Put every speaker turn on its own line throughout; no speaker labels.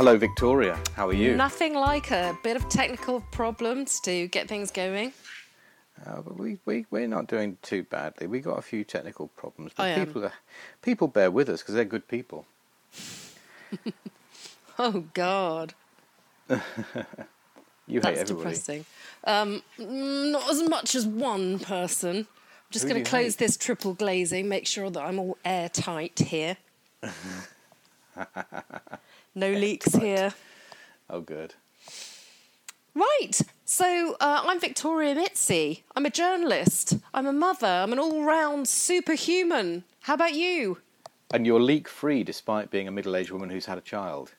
Hello, Victoria. How are you?
Nothing like a bit of technical problems to get things going.
Uh, but we, we, we're not doing too badly. we got a few technical problems. But people, are, people bear with us because they're good people.
Oh God,
You hate
that's
everybody.
depressing. Um, mm, not as much as one person. I'm just going to close
hate?
this triple glazing, make sure that I'm all airtight here. no leaks here.
Oh, good.
Right. So uh, I'm Victoria Mitzi. I'm a journalist. I'm a mother. I'm an all-round superhuman. How about you?
And you're leak free despite being a middle aged woman who's had a child.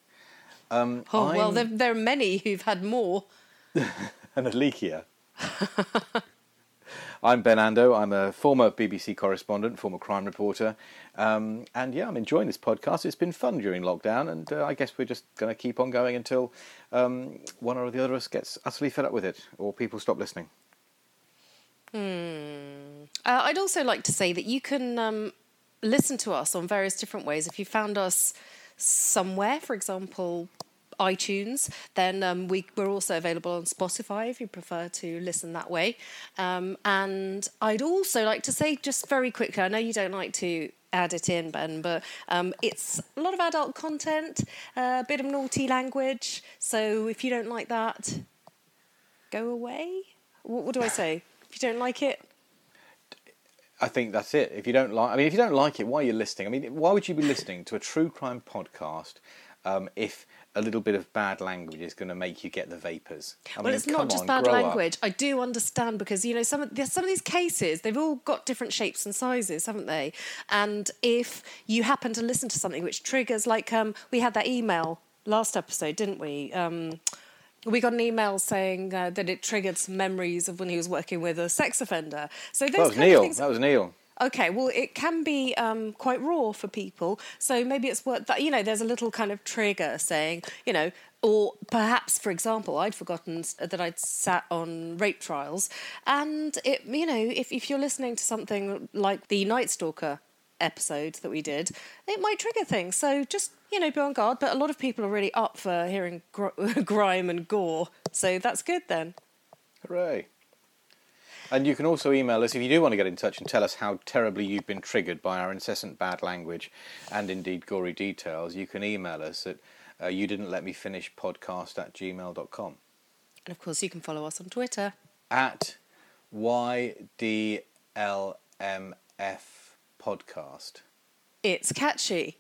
Um,
Oh well,
I'm-
there, there are many who've had more.
and a leakier. I'm Ben Ando. I'm a former BBC correspondent, former crime reporter. Um, and yeah, I'm enjoying this podcast. It's been fun during lockdown, and uh, I guess we're just going to keep on going until um, one or the other of us gets utterly fed up with it, or people stop listening.
Uh, I'd also like to say that you can um, listen to us on various different ways. If you found us somewhere, for example, iTunes, then um, we, we're also available on Spotify if you prefer to listen that way. Um, and I'd also like to say, just very quickly, I know you don't like to add it in, Ben, but um, it's a lot of adult content, a bit of naughty language. So if you don't like that, go away. What, what do I say? If you don't like it,
I think that's it. If you don't like, I mean, if you don't like it, why are you listening? I mean, why would you be listening to a true crime podcast um, if a little bit of bad language is going to make you get the vapors? I
well,
mean,
it's not just
on,
bad
grow up.
language. I do understand because you know some of some of these cases they've all got different shapes and sizes, haven't they? And if you happen to listen to something which triggers, like um, we had that email last episode, didn't we? Um, we got an email saying uh, that it triggered some memories of when he was working with a sex offender. So those
That was
kind of
Neil.
things-
That was Neil.
Okay, well, it can be um, quite raw for people. So maybe it's worth that, you know, there's a little kind of trigger saying, you know, or perhaps, for example, I'd forgotten that I'd sat on rape trials. And, it, you know, if, if you're listening to something like the Night Stalker episode that we did, it might trigger things. So just, you know, be on guard. But a lot of people are really up for hearing gr- grime and gore. So that's good then.
Hooray. And you can also email us if you do want to get in touch and tell us how terribly you've been triggered by our incessant bad language and indeed gory details. You can email us at uh, you didn't let me finish podcast at gmail.com.
And of course, you can follow us on Twitter.
At YDLMF podcast.
It's catchy.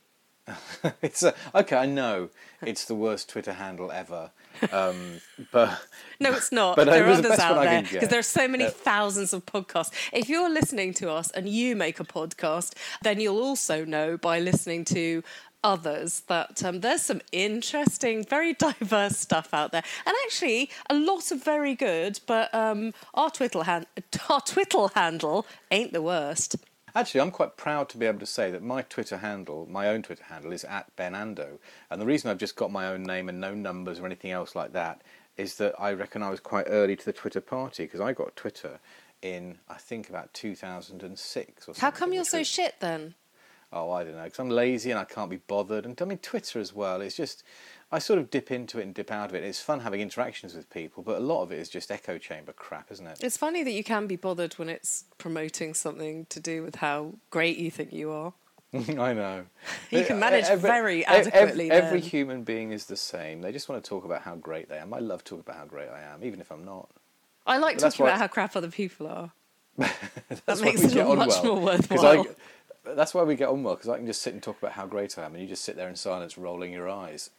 it's a, okay, I know it's the worst Twitter handle ever, um, but
No, it's not.
But
there are
was the
others out there because there are so many
Yeah.
thousands of podcasts. If you're listening to us and you make a podcast, then you'll also know by listening to others that um, there's some interesting, very diverse stuff out there, and actually a lot of very good. But um, our Twitter han- our Twitter handle ain't the worst.
Actually, I'm quite proud to be able to say that my Twitter handle, my own Twitter handle, is at Benando. And the reason I've just got my own name and no numbers or anything else like that is that I reckon I was quite early to the Twitter party because I got Twitter in, I think, about 2006 or something.
How come you're so shit then?
Oh, I don't know, because I'm lazy and I can't be bothered. And I mean, Twitter as well. It's just, I sort of dip into it and dip out of it. It's fun having interactions with people, but a lot of it is just echo chamber crap, isn't it?
It's funny that you can be bothered when it's promoting something to do with how great you think you are.
I know.
You can uh, manage very
ev- ev-
adequately
Every
then.
human being is the same. They just want to talk about how great they are. I love talking about how great I am, even if I'm not.
I like
But
talking about how crap other people are.
that
makes it
get
all
on
much
well.
more worthwhile.
I, that's why we get on well because I can just sit and talk about how great I am, and you just sit there in silence, rolling your eyes.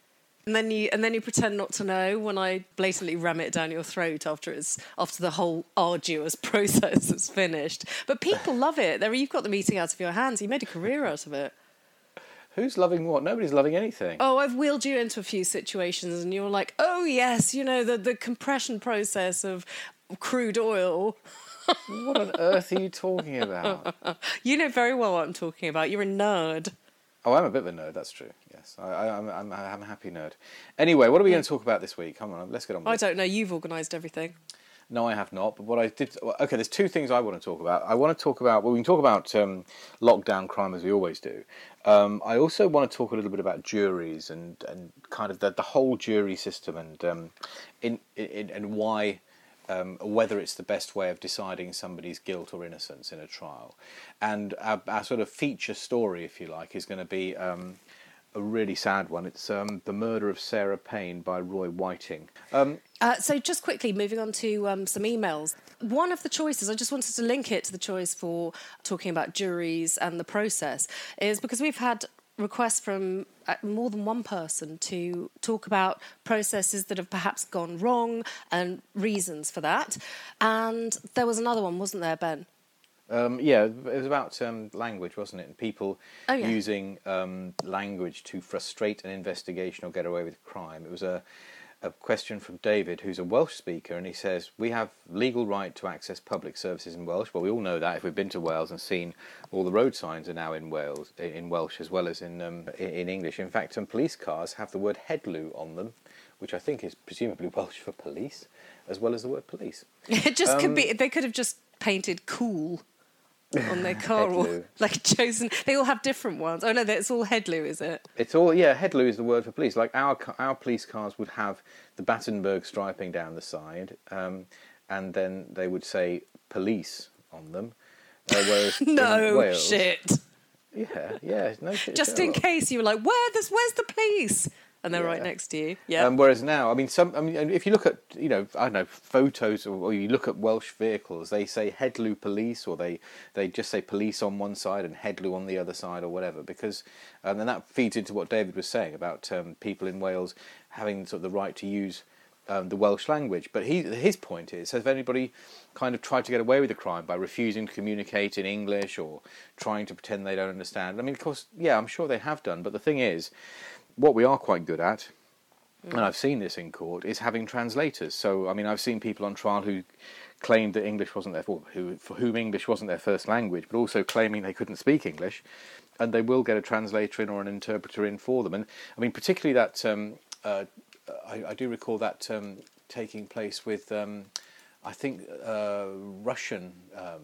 And then you and then you pretend not to know when I blatantly ram it down your throat after it's after the whole arduous process is finished. But people love it. There you've got the meeting out of your hands. You made a career out of it.
Who's loving what? Nobody's loving anything.
Oh, I've wheeled you into a few situations and you're like, oh yes, you know, the, the compression process of crude oil.
What on earth are you talking about?
You know very well what I'm talking about. You're a nerd.
Oh, I'm a bit of a nerd. That's true. Yes, I, I, I'm, I'm, I'm a happy nerd. Anyway, what are we going to talk about this week? Come on, let's get on with it.
I
it.
don't know. You've organised everything.
No, I have not. But what I did, okay, there's two things I want to talk about. I want to talk about, well, we can talk about um, lockdown crime as we always do. Um, I also want to talk a little bit about juries and, and kind of the, the whole jury system and um, in, in, and why, um, whether it's the best way of deciding somebody's guilt or innocence in a trial. And our, our sort of feature story, if you like, is going to be um, a really sad one. It's um, The Murder of Sarah Payne by Roy Whiting. Um,
Uh, so, just quickly moving on to um, some emails. One of the choices, I just wanted to link it to the choice for talking about juries and the process, is because we've had requests from uh, more than one person to talk about processes that have perhaps gone wrong and reasons for that. And there was another one, wasn't there, Ben?
Um, yeah, it was about um, language, wasn't it? And people
Oh, yeah.
using um, language to frustrate an investigation or get away with crime. It was a, a question from David, who's a Welsh speaker, and he says, We have legal right to access public services in Welsh. Well, we all know that if we've been to Wales and seen all the road signs are now in Wales, in Welsh as well as in, um, in, English. In fact, some police cars have the word heddlu on them, which I think is presumably Welsh for police, as well as the word police.
It just
Um,
could be, they could have just painted cool on their car or like chosen. They all have different ones. Oh no, it's all heddlu, is it?
It's all yeah. Heddlu is the word for police. Like our our police cars would have the Battenberg striping down the side, um, and then they would say police on them. Uh, whereas
No
Wales,
shit.
Yeah, yeah, no shit.
Just in case you were like, where this? Where's the police? And they're right next to you. Yeah.
Um, whereas now, I mean, some. I mean, if you look at, you know, I don't know, photos, or, or you look at Welsh vehicles, they say Heddlu Police, or they they just say police on one side and Heddlu on the other side, or whatever. Because, and then that feeds into what David was saying about um, people in Wales having sort of the right to use um, the Welsh language. But he, his point is, has anybody kind of tried to get away with the crime by refusing to communicate in English or trying to pretend they don't understand? I mean, of course, yeah, I'm sure they have done. But the thing is, what we are quite good at and I've seen this in court, is having translators. So, I mean, I've seen people on trial who claimed that English wasn't their, who, for whom English wasn't their first language, but also claiming they couldn't speak English, and they will get a translator in or an interpreter in for them. And I mean, particularly that um, uh, I, I do recall that um, taking place with, um, I think, uh, Russian um,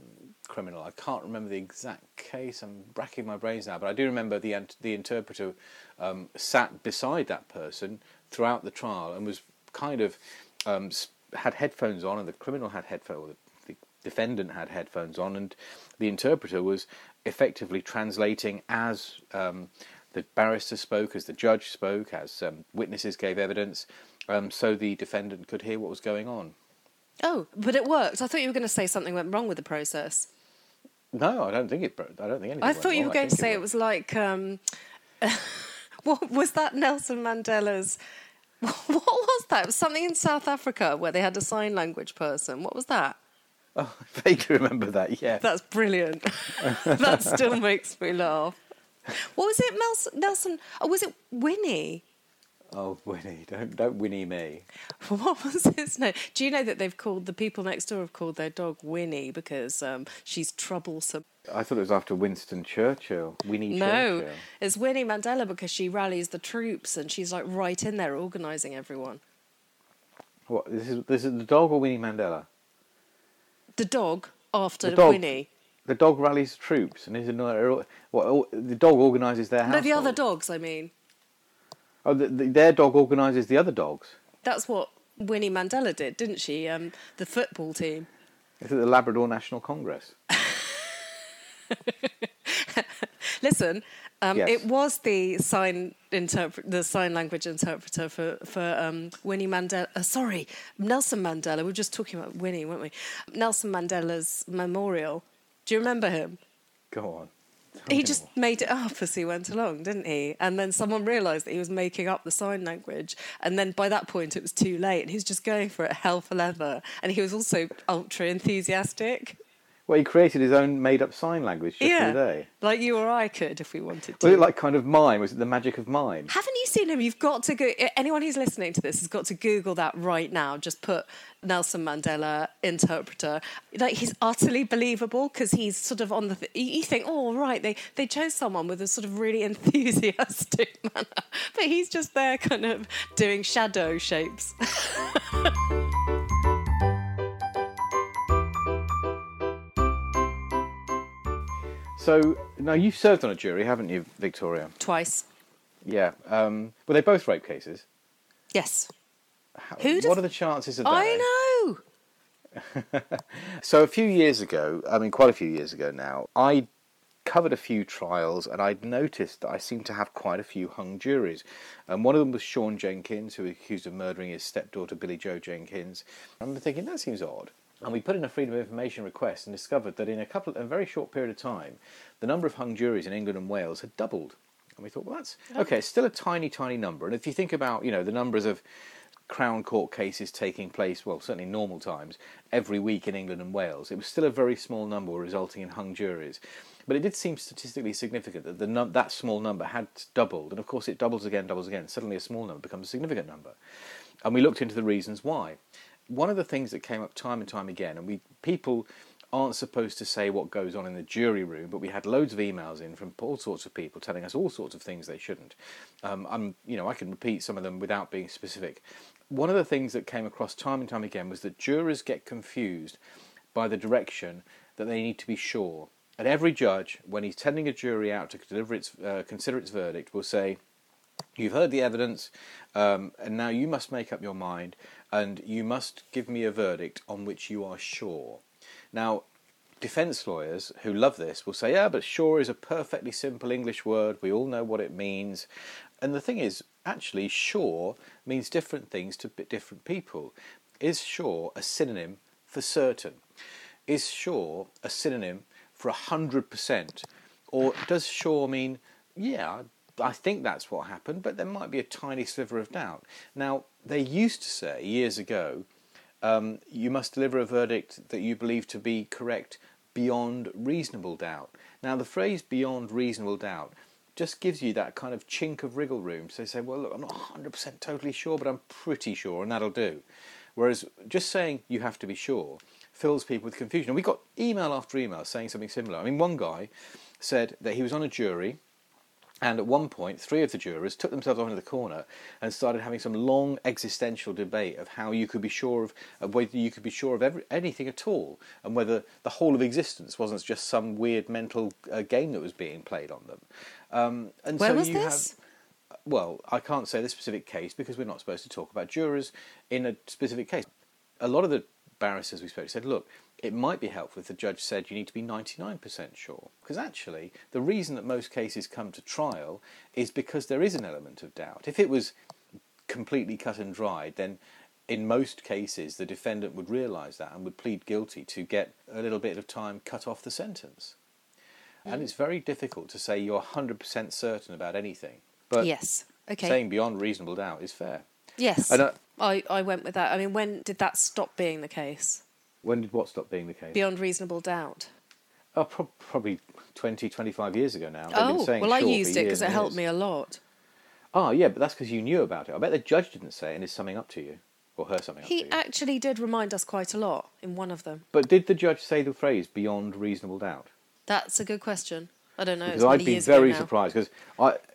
criminal. I can't remember the exact case. I'm racking my brains now, but I do remember the the interpreter um, sat beside that person throughout the trial and was kind of um, had headphones on, and the criminal had headphones, or the, the defendant had headphones on, and the interpreter was effectively translating as um, the barrister spoke, as the judge spoke, as um, witnesses gave evidence, um, so the defendant could hear what was going on.
oh, but it worked. I thought you were going to say something went wrong with the process.
No, I don't think it. I don't think anything.
I thought you were going to say it was like, um, what was that Nelson Mandela's? What was that? It was something in South Africa where they had a sign language person. What was that?
Oh, I vaguely remember that. Yeah.
That's brilliant. that still makes me laugh. What was it, Nelson? Nelson? Oh, was it Winnie?
Oh, Winnie, don't don't Winnie me.
What was his name? Do you know that they've called the people next door have called their dog Winnie because um, she's troublesome?
I thought it was after Winston Churchill. Winnie
No,
Churchill.
it's Winnie Mandela because she rallies the troops and she's like right in there organising everyone.
What? This is this is the dog or Winnie Mandela?
The dog after
The dog.
Winnie.
The dog rallies troops, and is another. What? The dog organises their
No,
household.
the other dogs. I mean,
Oh, the, the, their dog organises the other dogs.
that's what Winnie Mandela did, didn't she? Um, the football team.
Is it the Labrador National Congress?
Listen, um,
Yes.
it was the sign interpret the sign language interpreter for for um, Winnie Mandela. Uh, sorry, Nelson Mandela. We were just talking about Winnie, weren't we? Nelson Mandela's memorial. Do you remember him?
Go on.
He just made it up as he went along, didn't he? And then someone realised that he was making up the sign language. And then by that point, it was too late. And he was just going for it hell for leather. And he was also ultra enthusiastic.
Well, he created his own made-up sign language just
yeah.
for the day.
Like you or I could if we wanted to.
Was it like kind of mime? Was it the magic of mime?
Haven't you seen him? You've got to go. Anyone who's listening to this has got to Google that right now. Just put Nelson Mandela interpreter. Like he's utterly believable because he's sort of on the. Th- you you think, oh right, they they chose someone with a sort of really enthusiastic manner, but he's just there, kind of doing shadow shapes.
So now you've served on a jury, haven't you, Victoria?
Twice.
Yeah. Um, were they both rape cases?
Yes.
How,
Who'd
what
have-
are the chances of that?
I know.
So a few years ago, I mean, quite a few years ago now, I covered a few trials, and I'd noticed that I seemed to have quite a few hung juries. And one of them was Siôn Jenkins, who was accused of murdering his stepdaughter Billie-Jo Jenkins. I'm thinking that seems odd. And we put in a freedom of information request and discovered that in a couple, a very short period of time, the number of hung juries in England and Wales had doubled. And we thought, well, that's okay. It's still a tiny, tiny number. And if you think about, you know, the numbers of Crown Court cases taking place, well, certainly normal times, every week in England and Wales, it was still a very small number resulting in hung juries. But it did seem statistically significant that the num- that small number had doubled, and of course it doubles again, doubles again. Suddenly, a small number becomes a significant number, and we looked into the reasons why. One of the things that came up time and time again, and we people aren't supposed to say what goes on in the jury room, but we had loads of emails in from all sorts of people telling us all sorts of things they shouldn't. Um, I'm, you know, I can repeat some of them without being specific. One of the things that came across time and time again was that jurors get confused by the direction that they need to be sure. And every judge, when he's sending a jury out to deliver its, uh, consider its verdict, will say, You've heard the evidence, um, and now you must make up your mind, and you must give me a verdict on which you are sure. Now, defence lawyers who love this will say, yeah, but sure is a perfectly simple English word. We all know what it means. And the thing is, actually, sure means different things to different people. Is sure a synonym for certain? Is sure a synonym for 100%? Or does sure mean, yeah, I think that's what happened, but there might be a tiny sliver of doubt? Now, they used to say years ago, um, you must deliver a verdict that you believe to be correct beyond reasonable doubt. Now, the phrase beyond reasonable doubt just gives you that kind of chink of wriggle room. So they say, well, look, I'm not 100% totally sure, but I'm pretty sure, and that'll do. Whereas just saying you have to be sure fills people with confusion. And we got email after email saying something similar. I mean, one guy said that he was on a jury and at one point, three of the jurors took themselves off into the corner and started having some long existential debate of how you could be sure of, of whether you could be sure of every, anything at all, and whether the whole of existence wasn't just some weird mental uh, game that was being played on them. Um, and
Where
so
was
you
this?
have, well, I can't say the specific case because we're not supposed to talk about jurors in a specific case. A lot of the barristers we spoke to said, look, it might be helpful if the judge said you need to be 99% sure. Because actually, the reason that most cases come to trial is because there is an element of doubt. If it was completely cut and dried, then in most cases the defendant would realise that and would plead guilty to get a little bit of time cut off the sentence. And it's very difficult to say you're 100% certain about anything. But
yes. Okay.
saying beyond reasonable doubt is fair.
yes.
And,
I, I went with that. I mean, when did that stop being the case?
When did what stop being the case?
Beyond reasonable doubt.
Oh, pro- probably 20, 25 years ago now. They've been
oh,
saying
well, I used it because it helped
years.
me a lot.
Oh, yeah, but that's because you knew about it. I bet the judge didn't say it and is summing up to you. Or her summing up
He
to you.
actually did remind us quite a lot in one of them.
But did the judge say the phrase beyond reasonable doubt?
That's a good question. I don't know.
Because I'd be very surprised because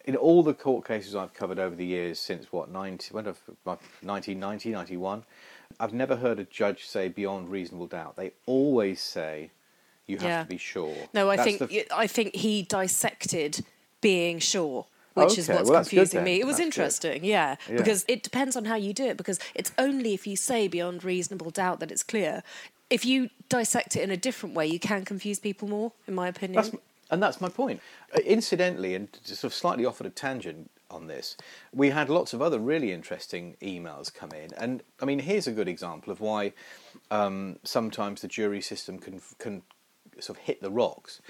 in all the court cases I've covered over the years since what 90, when have, 1990, 91, I've never heard a judge say beyond reasonable doubt. They always say you have
Yeah.
to be sure.
No, I
That's
think I think he dissected being sure, which is what's
well,
confusing me. It was
That's
interesting, yeah,
Yeah.
because it depends on how you do it. Because it's only if you say beyond reasonable doubt that it's clear. If you dissect it in a different way, you can confuse people more, in my opinion.
That's, and that's my point. Incidentally, and sort of slightly off at a tangent on this, we had lots of other really interesting emails come in. And I mean, here's a good example of why um, sometimes the jury system can can sort of hit the rocks.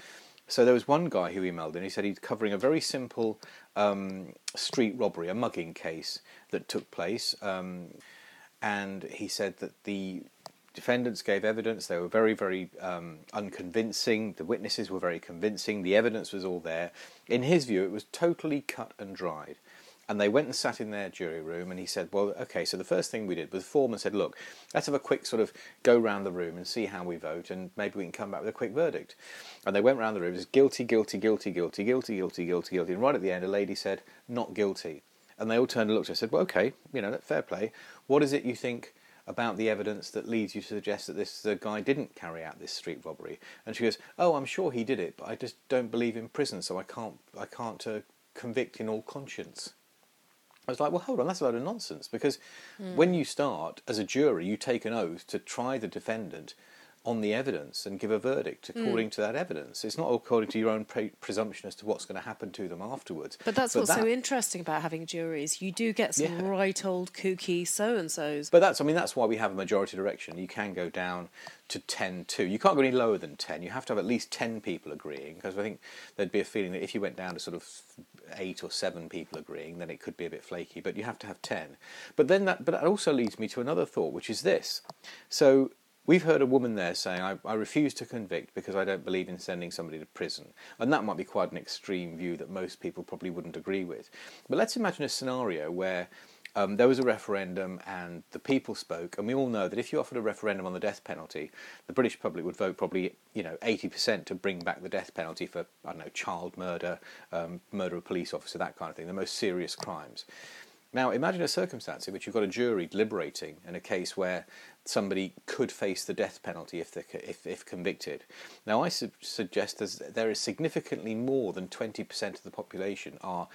So there was one guy who emailed in. He said he's covering a very simple um, street robbery, a mugging case that took place, um, and he said that the defendants gave evidence. They were very, very um, unconvincing. The witnesses were very convincing. The evidence was all there. In his view, it was totally cut and dried. And they went and sat in their jury room, and he said, "Well, okay. So the first thing we did was the foreman said, look, let's have a quick sort of go round the room and see how we vote, and maybe we can come back with a quick verdict." And they went round the room. It was guilty, guilty, guilty, guilty, guilty, guilty, guilty, guilty. And right at the end, a lady said, "Not guilty." And they all turned and looked at her and said, Well, okay, you know, fair play. What is it you think about the evidence that leads you to suggest that this uh, guy didn't carry out this street robbery? And she goes, "Oh, I'm sure he did it, but I just don't believe in prison, so I can't I can't uh, convict in all conscience." I was like, well, hold on, that's a load of nonsense. Because when you start as a jury, you take an oath to try the defendant on the evidence and give a verdict hmm. according to that evidence. It's not according to your own pre- presumption as to what's going to happen to them afterwards.
But that's what's so interesting about having juries. You do get some
Yeah.
right old kooky so and so's.
But that's, I mean, that's why we have a majority direction. You can go down to 10 2. You can't go any lower than 10. You have to have at least 10 people agreeing, because I think there'd be a feeling that if you went down to sort of 8 or 7 people agreeing, then it could be a bit flaky. But you have to have 10. But then that, but that also leads me to another thought, which is this. So we've heard a woman there saying, I, I refuse to convict because I don't believe in sending somebody to prison. And that might be quite an extreme view that most people probably wouldn't agree with. But let's imagine a scenario where um, there was a referendum and the people spoke, and we all know that if you offered a referendum on the death penalty, the British public would vote probably you know 80% to bring back the death penalty for I don't know child murder, um, murder of a police officer, that kind of thing, the most serious crimes. Now, imagine a circumstance in which you've got a jury deliberating in a case where somebody could face the death penalty if, if, if convicted. Now, I su- suggest there's, there is significantly more than 20% of the population are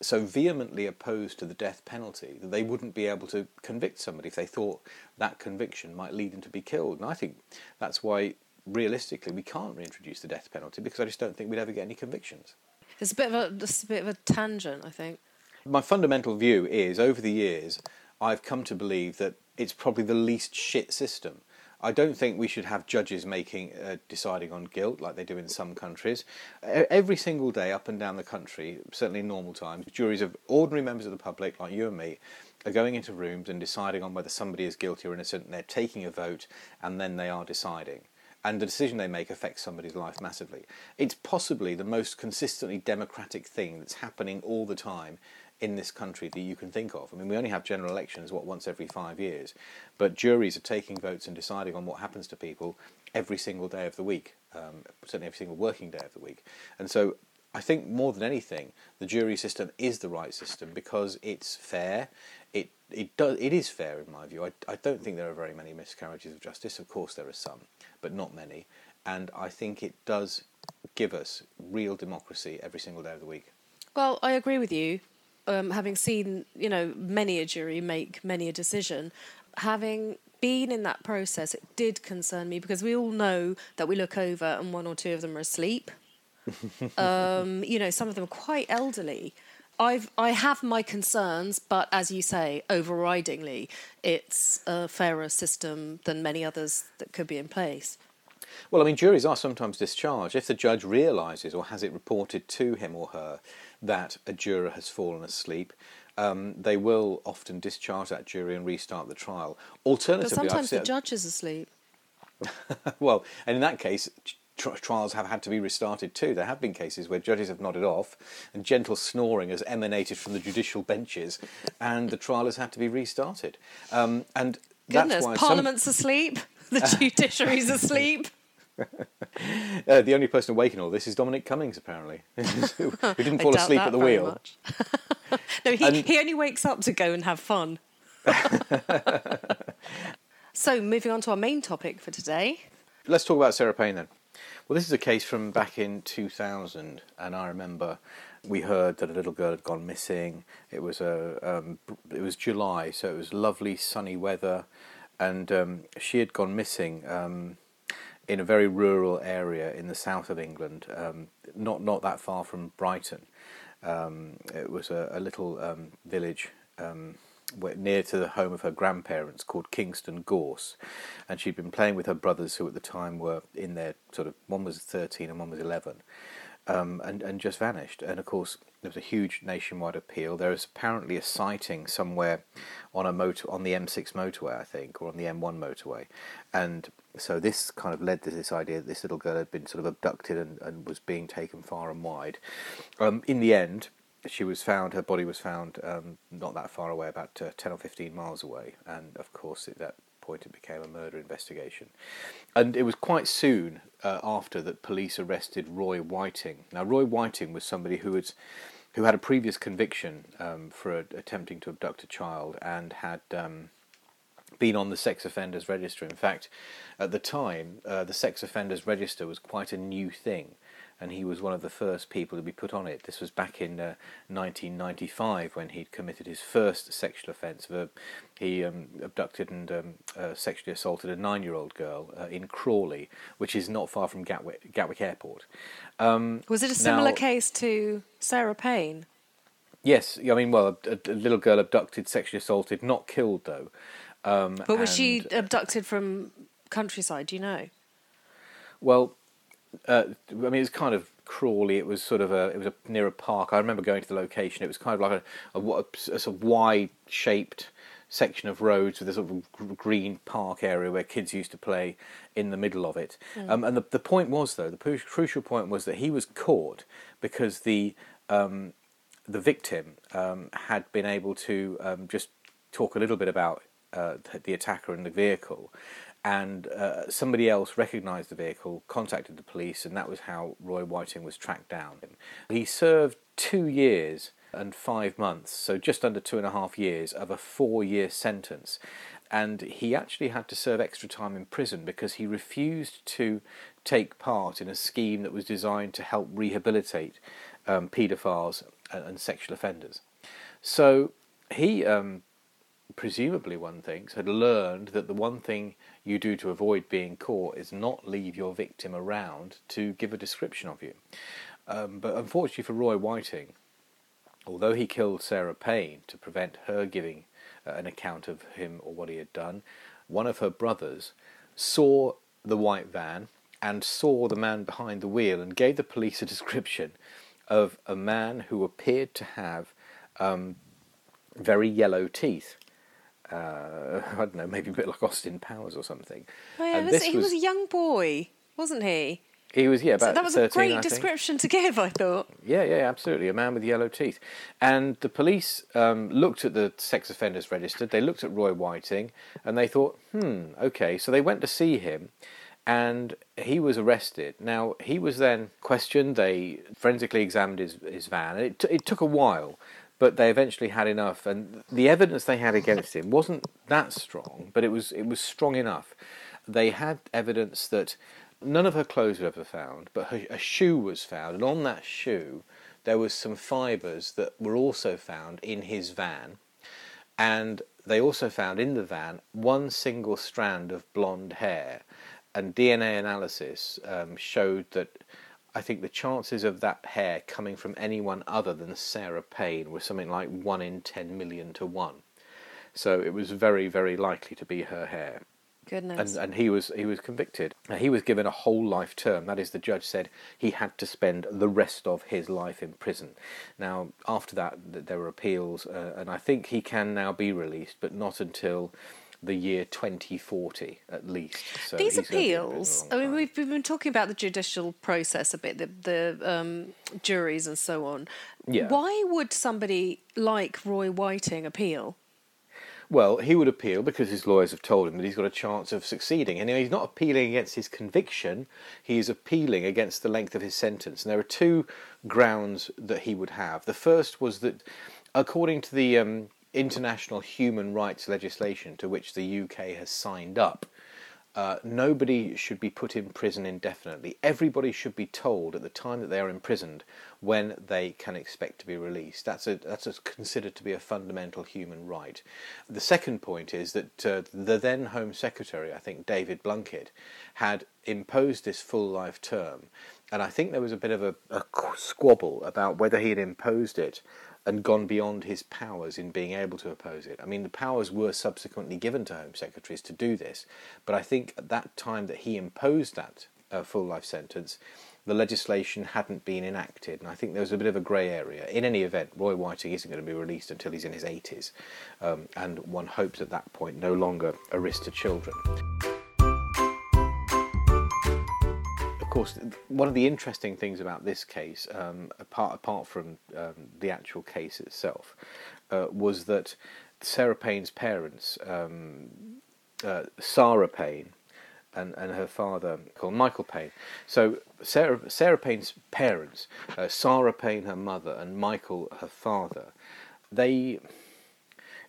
so vehemently opposed to the death penalty that they wouldn't be able to convict somebody if they thought that conviction might lead them to be killed. And I think that's why, realistically, we can't reintroduce the death penalty because I just don't think we'd ever get any convictions.
It's a bit of a, just a bit of a tangent, I think.
My fundamental view is over the years, I've come to believe that it's probably the least shit system. I don't think we should have judges making uh, deciding on guilt like they do in some countries. Every single day, up and down the country, certainly in normal times, juries of ordinary members of the public, like you and me, are going into rooms and deciding on whether somebody is guilty or innocent. And they're taking a vote, and then they are deciding and the decision they make affects somebody's life massively. It's possibly the most consistently democratic thing that's happening all the time in this country that you can think of. I mean, we only have general elections, what, once every five years, but juries are taking votes and deciding on what happens to people every single day of the week, um, certainly every single working day of the week. And so I think more than anything, the jury system is the right system because it's fair. It it does it is fair in my view. I, I don't think there are very many miscarriages of justice. Of course, there are some, but not many. And I think it does give us real democracy every single day of the week.
Well, I agree with you. Um, having seen, you know, many a jury make many a decision, having been in that process, it did concern me because we all know that we look over and one or two of them are asleep. um, you know, some of them are quite elderly. I've I have my concerns, but as you say, overridingly, it's a fairer system than many others that could be in place.
Well, I mean, juries are sometimes discharged if the judge realises or has it reported to him or her that a juror has fallen asleep. Um, they will often discharge that jury and restart the trial. Alternatively, I've
sometimes the judge is asleep.
well, and in that case, tr- trials have had to be restarted too. There have been cases where judges have nodded off and gentle snoring has emanated from the judicial benches, and the trial has had to be restarted. Um, and
Goodness,
that's why some-
Parliament's asleep, the judiciary's asleep.
uh, the only person awake in all this is Dominic Cummings, apparently, who didn't fall asleep at the wheel.
no, he,
And-
he only wakes up to go and have fun. so, moving on to our main topic for today.
Let's talk about Sarah Payne then. Well, this is a case from back in 2000, and I remember we heard that a little girl had gone missing. It was a um, it was July, so it was lovely sunny weather, and um, she had gone missing um, in a very rural area in the south of England, um, not not that far from Brighton. Um, it was a, a little um, village um, near to the home of her grandparents called Kingston Gorse, and she'd been playing with her brothers, who at the time were in their sort of one was thirteen and one was eleven, um, and and just vanished. And of course, there was a huge nationwide appeal. There is apparently a sighting somewhere on a motor on the M6 motorway, I think, or on the M1 motorway, and so this kind of led to this idea that this little girl had been sort of abducted and, and was being taken far and wide. Um, in the end, she was found. Her body was found um, not that far away, about uh, ten or fifteen miles away, and of course at that point it became a murder investigation. And it was quite soon uh, after that police arrested Roy Whiting. Now Roy Whiting was somebody who who had a previous conviction um, for a, attempting to abduct a child and had. Um, been on the sex offenders register. In fact, at the time, uh, the sex offenders register was quite a new thing, and he was one of the first people to be put on it. This was back in uh, 1995 when he'd committed his first sexual offence. He um, abducted and um, uh, sexually assaulted a nine-year-old girl uh, in Crawley, which is not far from Gatwick, Gatwick Airport. Um,
was it a similar now, case to Sarah Payne?
Yes, I mean, well, a, a, little girl abducted, sexually assaulted, not killed though.
Um, but was she abducted from countryside? Do you know?
Well, uh, I mean, it was kind of Crawley. It was sort of a, it was a, near a park. I remember going to the location. It was kind of like a, a, a sort of wide-shaped section of roads with a sort of green park area where kids used to play in the middle of it. Mm. Um, and the, the point was, though, the crucial point was that he was caught because the um, the victim um, had been able to um, just talk a little bit about uh, the attacker and the vehicle, and uh, somebody else recognised the vehicle, contacted the police, and that was how Roy Whiting was tracked down. He served two years and five months, so just under two and a half years, of a four year sentence. And he actually had to serve extra time in prison because he refused to take part in a scheme that was designed to help rehabilitate um, paedophiles and, and, sexual offenders. So he um, presumably one thinks, had learned that the one thing you do to avoid being caught is not leave your victim around to give a description of you. Um, but unfortunately for Roy Whiting, although he killed Sarah Payne to prevent her giving uh, an account of him or what he had done, one of her brothers saw the white van and saw the man behind the wheel and gave the police a description of a man who appeared to have um, very yellow teeth uh, I don't know, maybe a bit like Austin Powers or something.
Oh yeah, was, he was, was, a young boy, wasn't he?
He was, yeah, about
so that was
13,
a great description to give, I thought.
Yeah, yeah, absolutely. A man with yellow teeth. And the police um, looked at the sex offenders registered, they looked at Roy Whiting, and they thought, hmm, okay. So they went to see him, and he was arrested. Now, he was then questioned, they forensically examined his, his van, and it, t- it took a while but they eventually had enough, and the evidence they had against him wasn't that strong, but it was it was strong enough. They had evidence that none of her clothes were ever found, but her, a shoe was found, and on that shoe there was some fibres that were also found in his van, and they also found in the van one single strand of blonde hair, and DNA analysis um, showed that I think the chances of that hair coming from anyone other than Sarah Payne was something like 1 in 10 million to 1. So it was very, very likely to be her hair.
Goodness.
And, and he was he was convicted. Now, he was given a whole life term. That is, the judge said he had to spend the rest of his life in prison. Now, after that, there were appeals, uh, and I think he can now be released, but not until the year 2040 at least.
So These appeals, I mean, we've, we've been talking about the judicial process a bit, the, the um, juries and so on. Yeah. Why would somebody like Roy Whiting appeal?
Well, he would appeal because his lawyers have told him that he's got a chance of succeeding. And he's not appealing against his conviction, he's appealing against the length of his sentence. And there are two grounds that he would have. The first was that, according to the um, international human rights legislation to which the UK has signed up, uh, nobody should be put in prison indefinitely. Everybody should be told at the time that they are imprisoned when they can expect to be released. That's a, that's a considered to be a fundamental human right. The second point is that uh, the then Home Secretary, I think David Blunkett, had imposed this full life term, and I think there was a bit of a, a squabble about whether he had imposed it and gone beyond his powers in being able to oppose it. I mean, the powers were subsequently given to Home Secretaries to do this, but I think at that time that he imposed that uh, full life sentence, the legislation hadn't been enacted, and I think there was a bit of a grey area. In any event, Roy Whiting isn't going to be released until he's in his 80s, um, and one hopes at that point no longer a risk to children. Course, one of the interesting things about this case, um, apart apart from um, the actual case itself, uh, was that Sarah Payne's parents, um, uh, Sarah Payne, and, and her father called Michael Payne. So Sarah Sarah Payne's parents, uh, Sarah Payne, her mother, and Michael, her father, they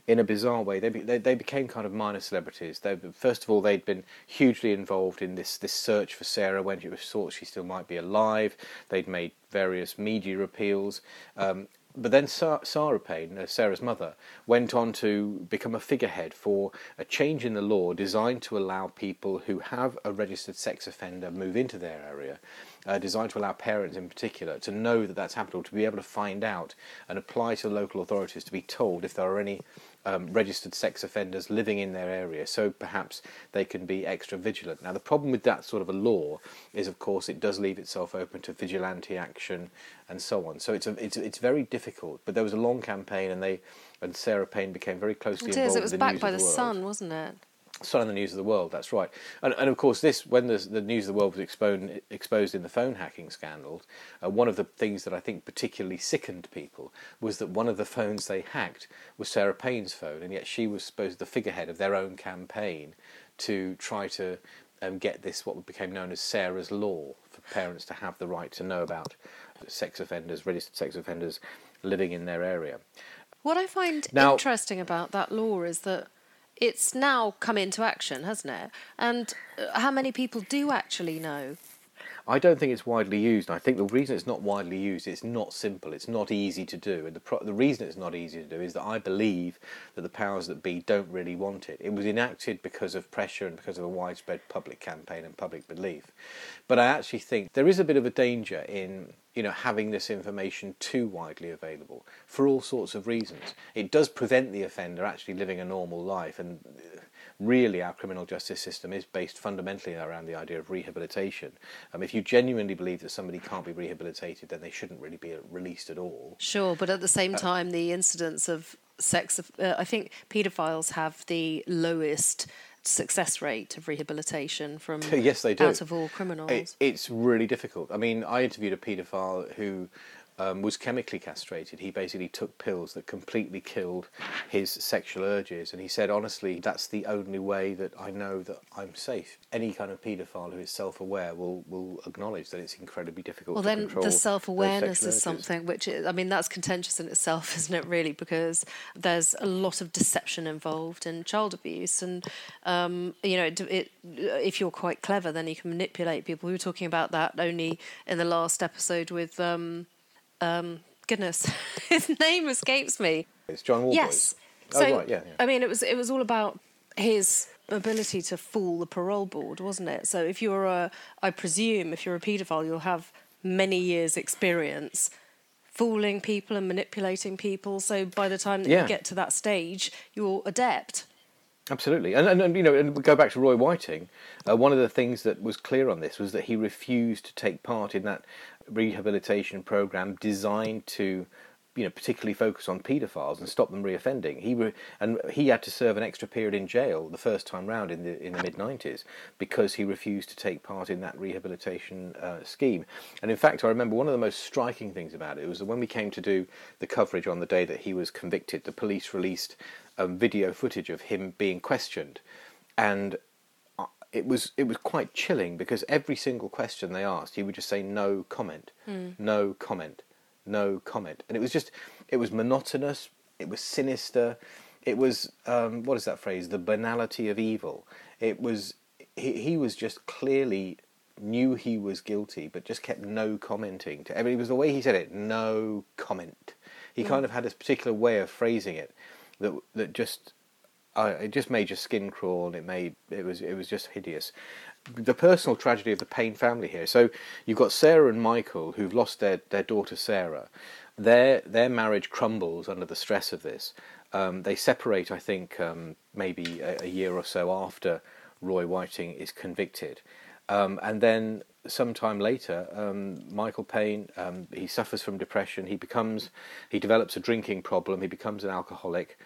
in a bizarre way. They, be, they they became kind of minor celebrities. They first of all they'd been hugely involved in this this search for Sarah when it was thought she still might be alive. They'd made various media appeals. Um, but then Sarah Payne, uh, Sarah's mother, went on to become a figurehead for a change in the law designed to allow people who have a registered sex offender move into their area uh, designed to allow parents in particular to know that that's happened or to be able to find out and apply to local authorities to be told if there are any um, registered sex offenders living in their area, so perhaps they can be extra vigilant. Now, the problem with that sort of a law is, of course, it does leave itself open to vigilante action and so on. So it's a, it's it's very difficult. But there was a long campaign, and they and Sarah Payne became very closely
it
involved.
It is. It was backed by
the,
the Sun, wasn't it?
Sun in the News of the World. That's right, and, and of course, this when the, the News of the World was exposed exposed in the phone hacking scandals, uh, one of the things that I think particularly sickened people was that one of the phones they hacked was Sarah Payne's phone, and yet she was supposed the figurehead of their own campaign to try to um, get this what became known as Sarah's Law for parents to have the right to know about sex offenders, registered sex offenders living in their area.
What I find now, interesting about that law is that it's now come into action, hasn't it? And uh, how many people do actually know?
I don't think it's widely used. I think the reason it's not widely used, it's not simple. It's not easy to do. And the pro- the reason it's not easy to do is that I believe that the powers that be don't really want it. It was enacted because of pressure and because of a widespread public campaign and public belief. But I actually think there is a bit of a danger in you know having this information too widely available for all sorts of reasons. It does prevent the offender actually living a normal life and really our criminal justice system is based fundamentally around the idea of rehabilitation. Um, if you genuinely believe that somebody can't be rehabilitated, then they shouldn't really be released at all.
Sure, but at the same uh, time, the incidence of sex, uh, I think paedophiles have the lowest success rate of rehabilitation from
yes, they do.
out of all criminals.
It, it's really difficult. I mean, I interviewed a paedophile who um, was chemically castrated. He basically took pills that completely killed his sexual urges, and he said, honestly, that's the only way that I know that I'm safe. Any kind of paedophile who is self-aware will will acknowledge that it's incredibly difficult.
Well, then the self-awareness is something which is, I mean, that's contentious in itself, isn't it? Really, because there's a lot of deception involved in child abuse, and um, you know, it, it, if you're quite clever, then you can manipulate people. We were talking about that only in the last episode with. Um, um, goodness, his name escapes me.
It's John Worboys.
Yes.
Oh, so, right, yeah, yeah. I
mean, it was it was all about his ability to fool the parole board, wasn't it? So if you're a, I presume, if you're a paedophile, you'll have many years' experience fooling people and manipulating people. So by the time that yeah. you get to that stage, you're adept.
Absolutely, and, and, and, you know, and go back to Roy Whiting. Uh, one of the things that was clear on this was that he refused to take part in that rehabilitation program designed to you know particularly focus on paedophiles and stop them reoffending. He re- and he had to serve an extra period in jail the first time round in the in the mid '90s because he refused to take part in that rehabilitation uh, scheme. And in fact, I remember one of the most striking things about it was that when we came to do the coverage on the day that he was convicted, the police released um, video footage of him being questioned, and it was it was quite chilling because every single question they asked, he would just say no comment, mm. no comment, no comment, and it was just it was monotonous, it was sinister, it was um, what is that phrase? The banality of evil. It was he, he was just clearly knew he was guilty, but just kept no commenting to everybody. It was the way he said it, no comment. He mm. kind of had this particular way of phrasing it that that just It just made your skin crawl, it made it was it was just hideous. The personal tragedy of the Payne family here. So you've got Sarah and Michael who've lost their, their daughter Sarah. Their their marriage crumbles under the stress of this. Um, they separate, I think, um, maybe a, a, year or so after Roy Whiting is convicted, um, and then sometime later, um, Michael Payne um, he suffers from depression. He becomes he develops a drinking problem. He becomes an alcoholic.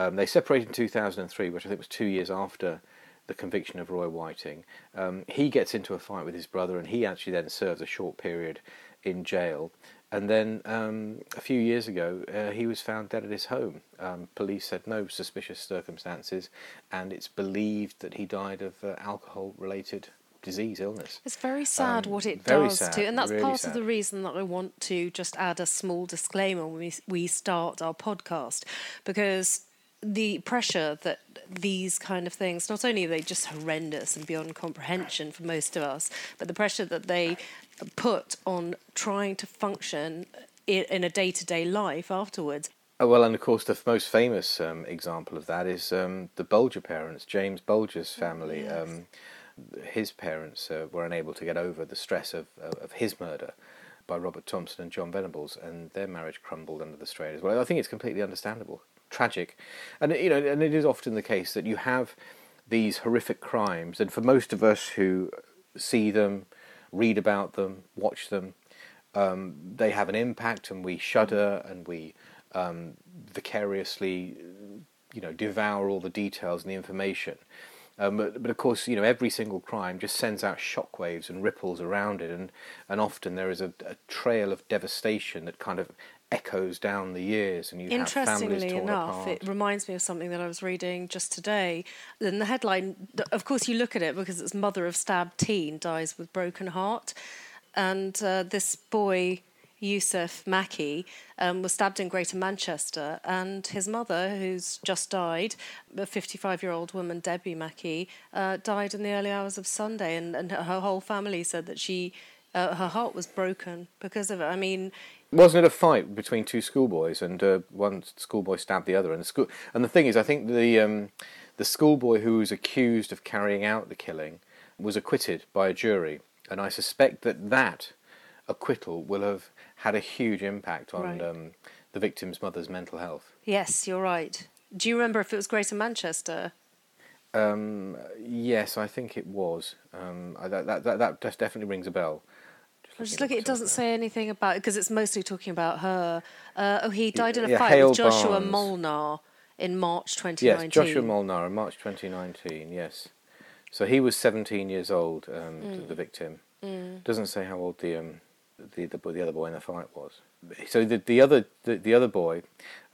Um, they separated in 2003, which I think was two years after the conviction of Roy Whiting. Um, he gets into a fight with his brother, and he actually then serves a short period in jail. And then um, a few years ago, uh, he was found dead at his home. Um, police said no suspicious circumstances, and it's believed that he died of uh, alcohol-related disease, illness.
It's very sad um, what it does sad, to, and that's really part sad. of the reason that I want to just add a small disclaimer when we we start our podcast, because the pressure that these kind of things, not only are they just horrendous and beyond comprehension for most of us, but the pressure that they put on trying to function in a day to day life afterwards.
Oh, well, and of course, the f- most famous um, example of that is um, the Bulger parents, James Bulger's family.
Yes.
Um, his parents uh, were unable to get over the stress of, of of his murder by Robert Thompson and John Venables, and their marriage crumbled under the strain as well. I think it's completely understandable, tragic, and you know, and it is often the case that you have these horrific crimes, and for most of us who see them, read about them, watch them, um, they have an impact, and we shudder and we um, vicariously, you know, devour all the details and the information. Um, but, but of course, you know, every single crime just sends out shockwaves and ripples around it, and, and often there is a, a trail of devastation that kind of echoes down the years, and you have families
Interestingly enough,
apart.
it reminds me of something that I was reading just today. In the headline, of course, you look at it because it's mother of stabbed teen dies with broken heart, and uh, this boy. Yousef Makki um, was stabbed in Greater Manchester, and his mother, who's just died, a 55 year old woman, Debbie Makki, uh, died in the early hours of Sunday, and, and her whole family said that she, uh, her heart was broken because of it. I mean,
Wasn't it a fight between two schoolboys, and uh, one schoolboy stabbed the other? And the school, and the thing is, I think the um, the schoolboy who was accused of carrying out the killing was acquitted by a jury, and I suspect that that acquittal will have had a huge impact on
Right.
um, the victim's mother's mental health.
yes, you're right. Do you remember if it was Greater Manchester?
Um, yes, I think it was. Um, I- that, that that that definitely rings a bell.
I'm just
looking
it doesn't say anything about because it's mostly talking about her. Uh, oh, he died in a
yeah,
fight
Hale
with Joshua
Barns.
Molnar in March 2019.
Yes, Joshua Molnar in March 2019. Yes, so he was 17 years old. Um,
Mm.
the, the victim doesn't say how old the um, the, the the other boy in the fight was. So the the other the, the other boy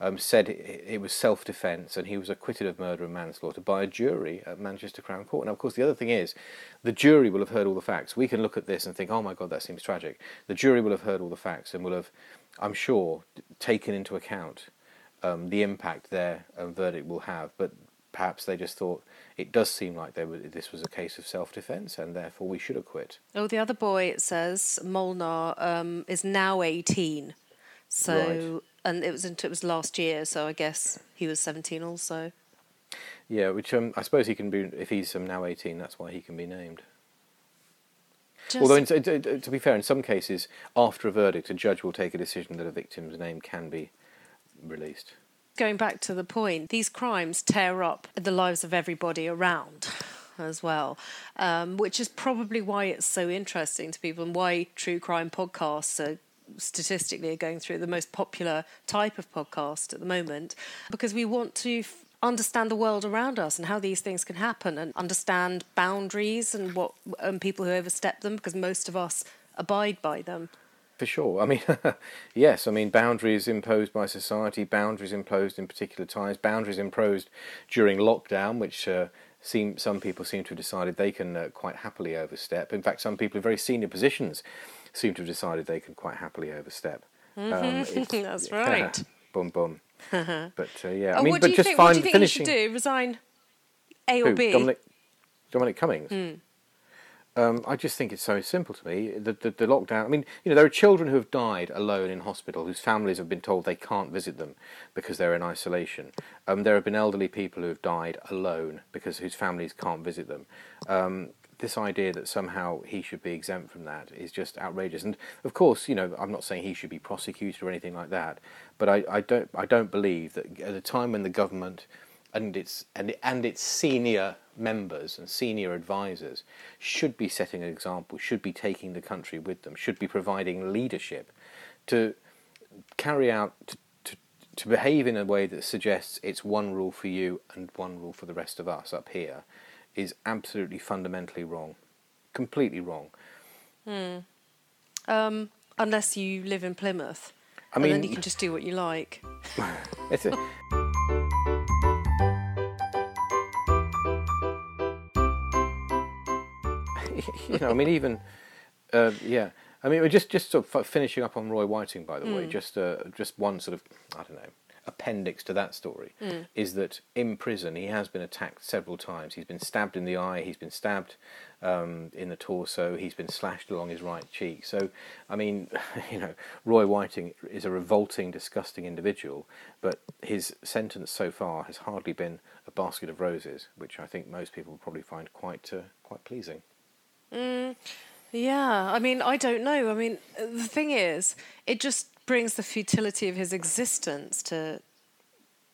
um, said it, was self defence and he was acquitted of murder and manslaughter by a jury at Manchester Crown Court. Now, of course, the other thing is, the jury will have heard all the facts. We can look at this and think, oh my God, that seems tragic. The jury will have heard all the facts and will have, I'm sure, taken into account um, the impact their um, verdict will have. But perhaps they just thought it does seem like were, this was a case of self-defence and therefore we should acquit.
Oh, the other boy, it says Molnar um, is now 18. So,
Right.
and it was it was last year. So I guess he was 17 also.
Yeah, which um, I suppose he can be if he's um, now 18. That's why he can be named.
Just,
Although, in, to be fair, in some cases, after a verdict, a judge will take a decision that a victim's name can be released.
Going back to the point, these crimes tear up the lives of everybody around as well, um, which is probably why it's so interesting to people and why true crime podcasts are statistically are going through the most popular type of podcast at the moment because we want to f- understand the world around us and how these things can happen and understand boundaries and what and people who overstep them because most of us abide by them
For sure. I mean, yes. I mean, boundaries imposed by society, boundaries imposed in particular times, boundaries imposed during lockdown, which uh, seem some people seem to have decided they can uh, quite happily overstep. In fact, some people in very senior positions seem to have decided they can quite happily overstep. Um,
That's right.
boom, boom. but uh, yeah, I
oh,
mean,
what
but
do you
just
think
fine
what do you think
finishing.
you should do resign a or
Who?
b
Dominic, Dominic Cummings.
Hmm.
Um, I just think it's so simple to me. The, the, the lockdown. I mean, you know, there are children who have died alone in hospital whose families have been told they can't visit them because they're in isolation. Um, there have been elderly people who have died alone because whose families can't visit them. Um, this idea that somehow he should be exempt from that is just outrageous. And of course, you know, I'm not saying he should be prosecuted or anything like that, but I, I don't I don't believe that at a time when the government and its and and its senior members and senior advisors should be setting an example, should be taking the country with them, should be providing leadership to carry out to, to, to behave in a way that suggests it's one rule for you and one rule for the rest of us up here is absolutely fundamentally wrong, completely wrong.
um, unless you live in plymouth
I
and then
mean,
you can just do what you like
you know, I mean, even uh, yeah. I mean, we're just just sort of finishing up on Roy Whiting, by the way. Just uh, just one sort of I don't know appendix to that story is that in prison he has been attacked several times. He's been stabbed in the eye. He's been stabbed um, in the torso. He's been slashed along his right cheek. So, I mean, you know, Roy Whiting is a revolting, disgusting individual, but his sentence so far has hardly been a basket of roses, which I think most people probably find quite uh, quite pleasing.
Yeah, I mean, I don't know. I mean, the thing is, it just brings the futility of his existence to,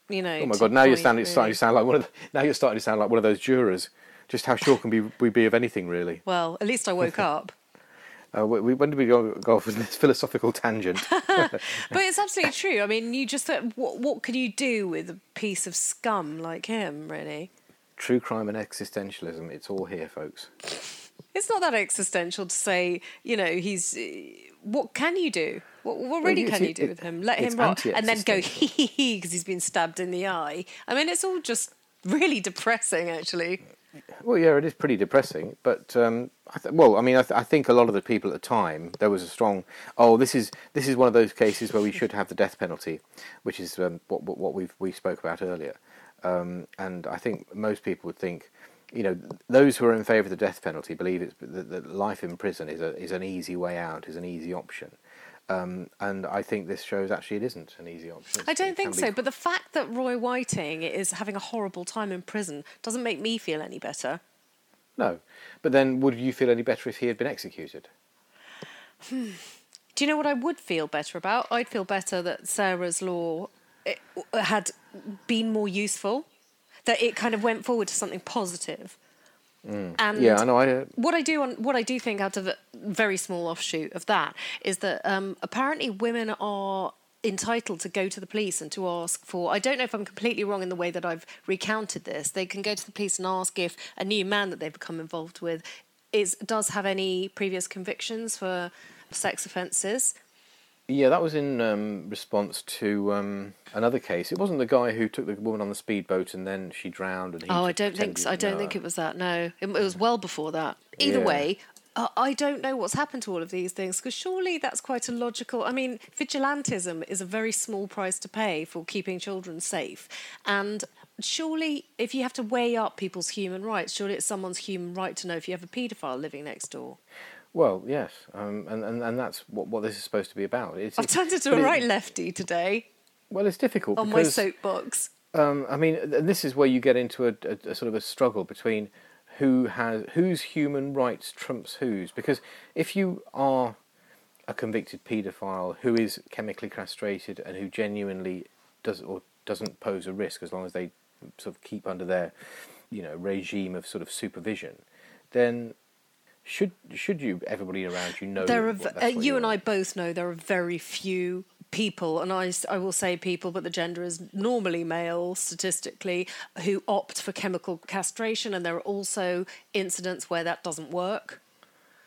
you know.
Oh my God! Now you're starting to sound like one of the, now you're starting to sound like one of those jurors. Just how sure can we, we be of anything, really?
Well, at least I woke up.
Uh, we, when did we go, go off with this philosophical tangent?
But it's absolutely true. I mean, you just thought, what what could you do with a piece of scum like him? Really,
True crime and existentialism. It's all here, folks.
It's not that existential to say, you know, he's. eh, What can you do? What, what really
it's-
can you
it-
do with him? Let him rot and then go hee hee hee because he's been stabbed in the eye. I mean, it's all just really depressing, actually.
Well, yeah, it is pretty depressing. But um, I th- well, I mean, I, th- I think a lot of the people at the time there was a strong. Oh, this is this is one of those cases where we should have the death penalty, which is um, what what what we we spoke about earlier. Um, and I think most people would think, you know, those who are in favour of the death penalty believe it's that, that life in prison is a is an easy way out, is an easy option. Um, and I think this shows actually it isn't an easy option.
I don't think so.
be-
But the fact that Roy Whiting is having a horrible time in prison doesn't make me feel any better.
no, but then would you feel any better if he had been executed?
Do you know what I would feel better about? I'd feel better that Sarah's law had been more useful, that it kind of went forward to something positive. And
Mm. Yeah, I know. I uh,
what I do on what I do think out of a very small offshoot of that is that um, apparently women are entitled to go to the police and to ask for I don't know if I'm completely wrong in the way that I've recounted this. They can go to the police and ask if a new man that they've become involved with is does have any previous convictions for sex offences.
Yeah, that was in um, response to um, another case. It wasn't the guy who took the woman on the speedboat and then she drowned. And he
Oh, I don't think so. I don't think it was that. No, it, it was well before that. Either
Yeah.
way, uh, I don't know what's happened to all of these things because surely that's quite a logical. I mean, vigilantism is a very small price to pay for keeping children safe, and surely if you have to weigh up people's human rights, surely it's someone's human right to know if you have a paedophile living next door.
Well, yes, um, and, and and that's what, what this is supposed to be about. It's,
I've turned into a right lefty today
Well, it's difficult
on my soapbox.
um, I mean, and this is where you get into a, a, a sort of a struggle between who has whose human rights trumps whose. Because if you are a convicted paedophile who is chemically castrated and who genuinely does or doesn't pose a risk as long as they sort of keep under their, you know, regime of sort of supervision, then should should you everybody around you know
there are uh, you and I both know there are very few people and I, I will say people but the gender is normally male statistically who opt for chemical castration and there are also incidents where that doesn't work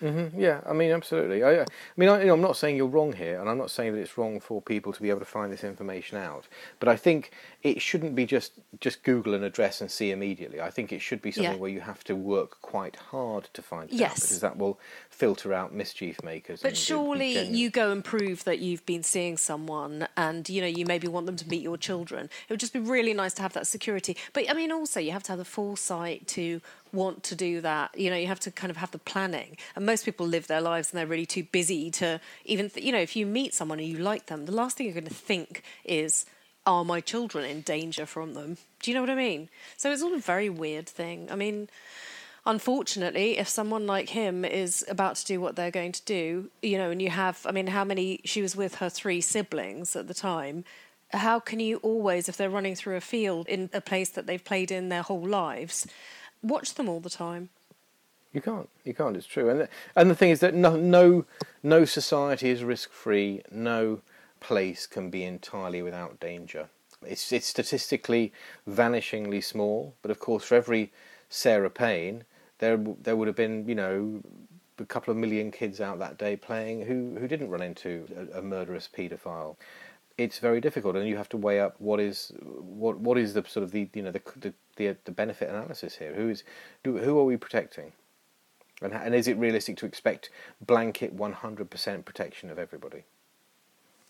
Mm-hmm.
Yeah, I mean, absolutely. I, I mean, I, you know, I'm not saying you're wrong here, and I'm not saying that it's wrong for people to be able to find this information out. But I think it shouldn't be just just Google an address and see immediately. I think it should be something
Yeah.
where you have to work quite hard to find it out, because that will filter out mischief makers.
But
and the- the
surely you go and prove that you've been seeing someone and you know you maybe want them to meet your children. It would just be really nice to have that security. But I mean also you have to have the foresight to want to do that. You know, you have to kind of have the planning. And most people live their lives and they're really too busy to even th- you know, if you meet someone and you like them, the last thing you're going to think is are my children in danger from them? Do you know what I mean? So it's all a very weird thing. I mean, unfortunately, if someone like him is about to do what they're going to do, you know, and you have, I mean, how many, she was with her three siblings at the time. How can you always, if they're running through a field in a place that they've played in their whole lives, watch them all the time?
You can't. You can't. It's true. And the, and the thing is that no no no society is risk free. No place can be entirely without danger. It's it's statistically vanishingly small. But of course, for every Sarah Payne, there there would have been you know a couple of million kids out that day playing who who didn't run into a, a murderous paedophile. It's very difficult, and you have to weigh up what is what what is the sort of the you know the the the, the benefit analysis here. Who is who, who are we protecting? And, and is it realistic to expect blanket 100% protection of everybody?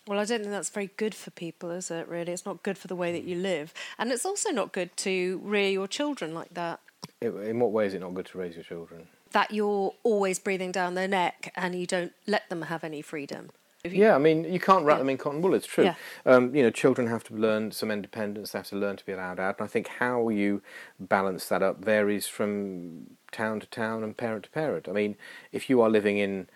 Well, I don't think that's very good for people, is it, really? It's not good for the way that you live. And it's also not good to rear your children like that.
In what way is it not good to raise your children?
That you're always breathing down their neck and you don't let them have any freedom. You-
Yeah, I mean, you can't wrap
Yeah.
them in cotton wool. It's true.
Yeah.
Um, you know, children have to learn some independence. They have to learn to be allowed out. And I think how you balance that up varies from town to town and parent to parent. I mean, if you are living in,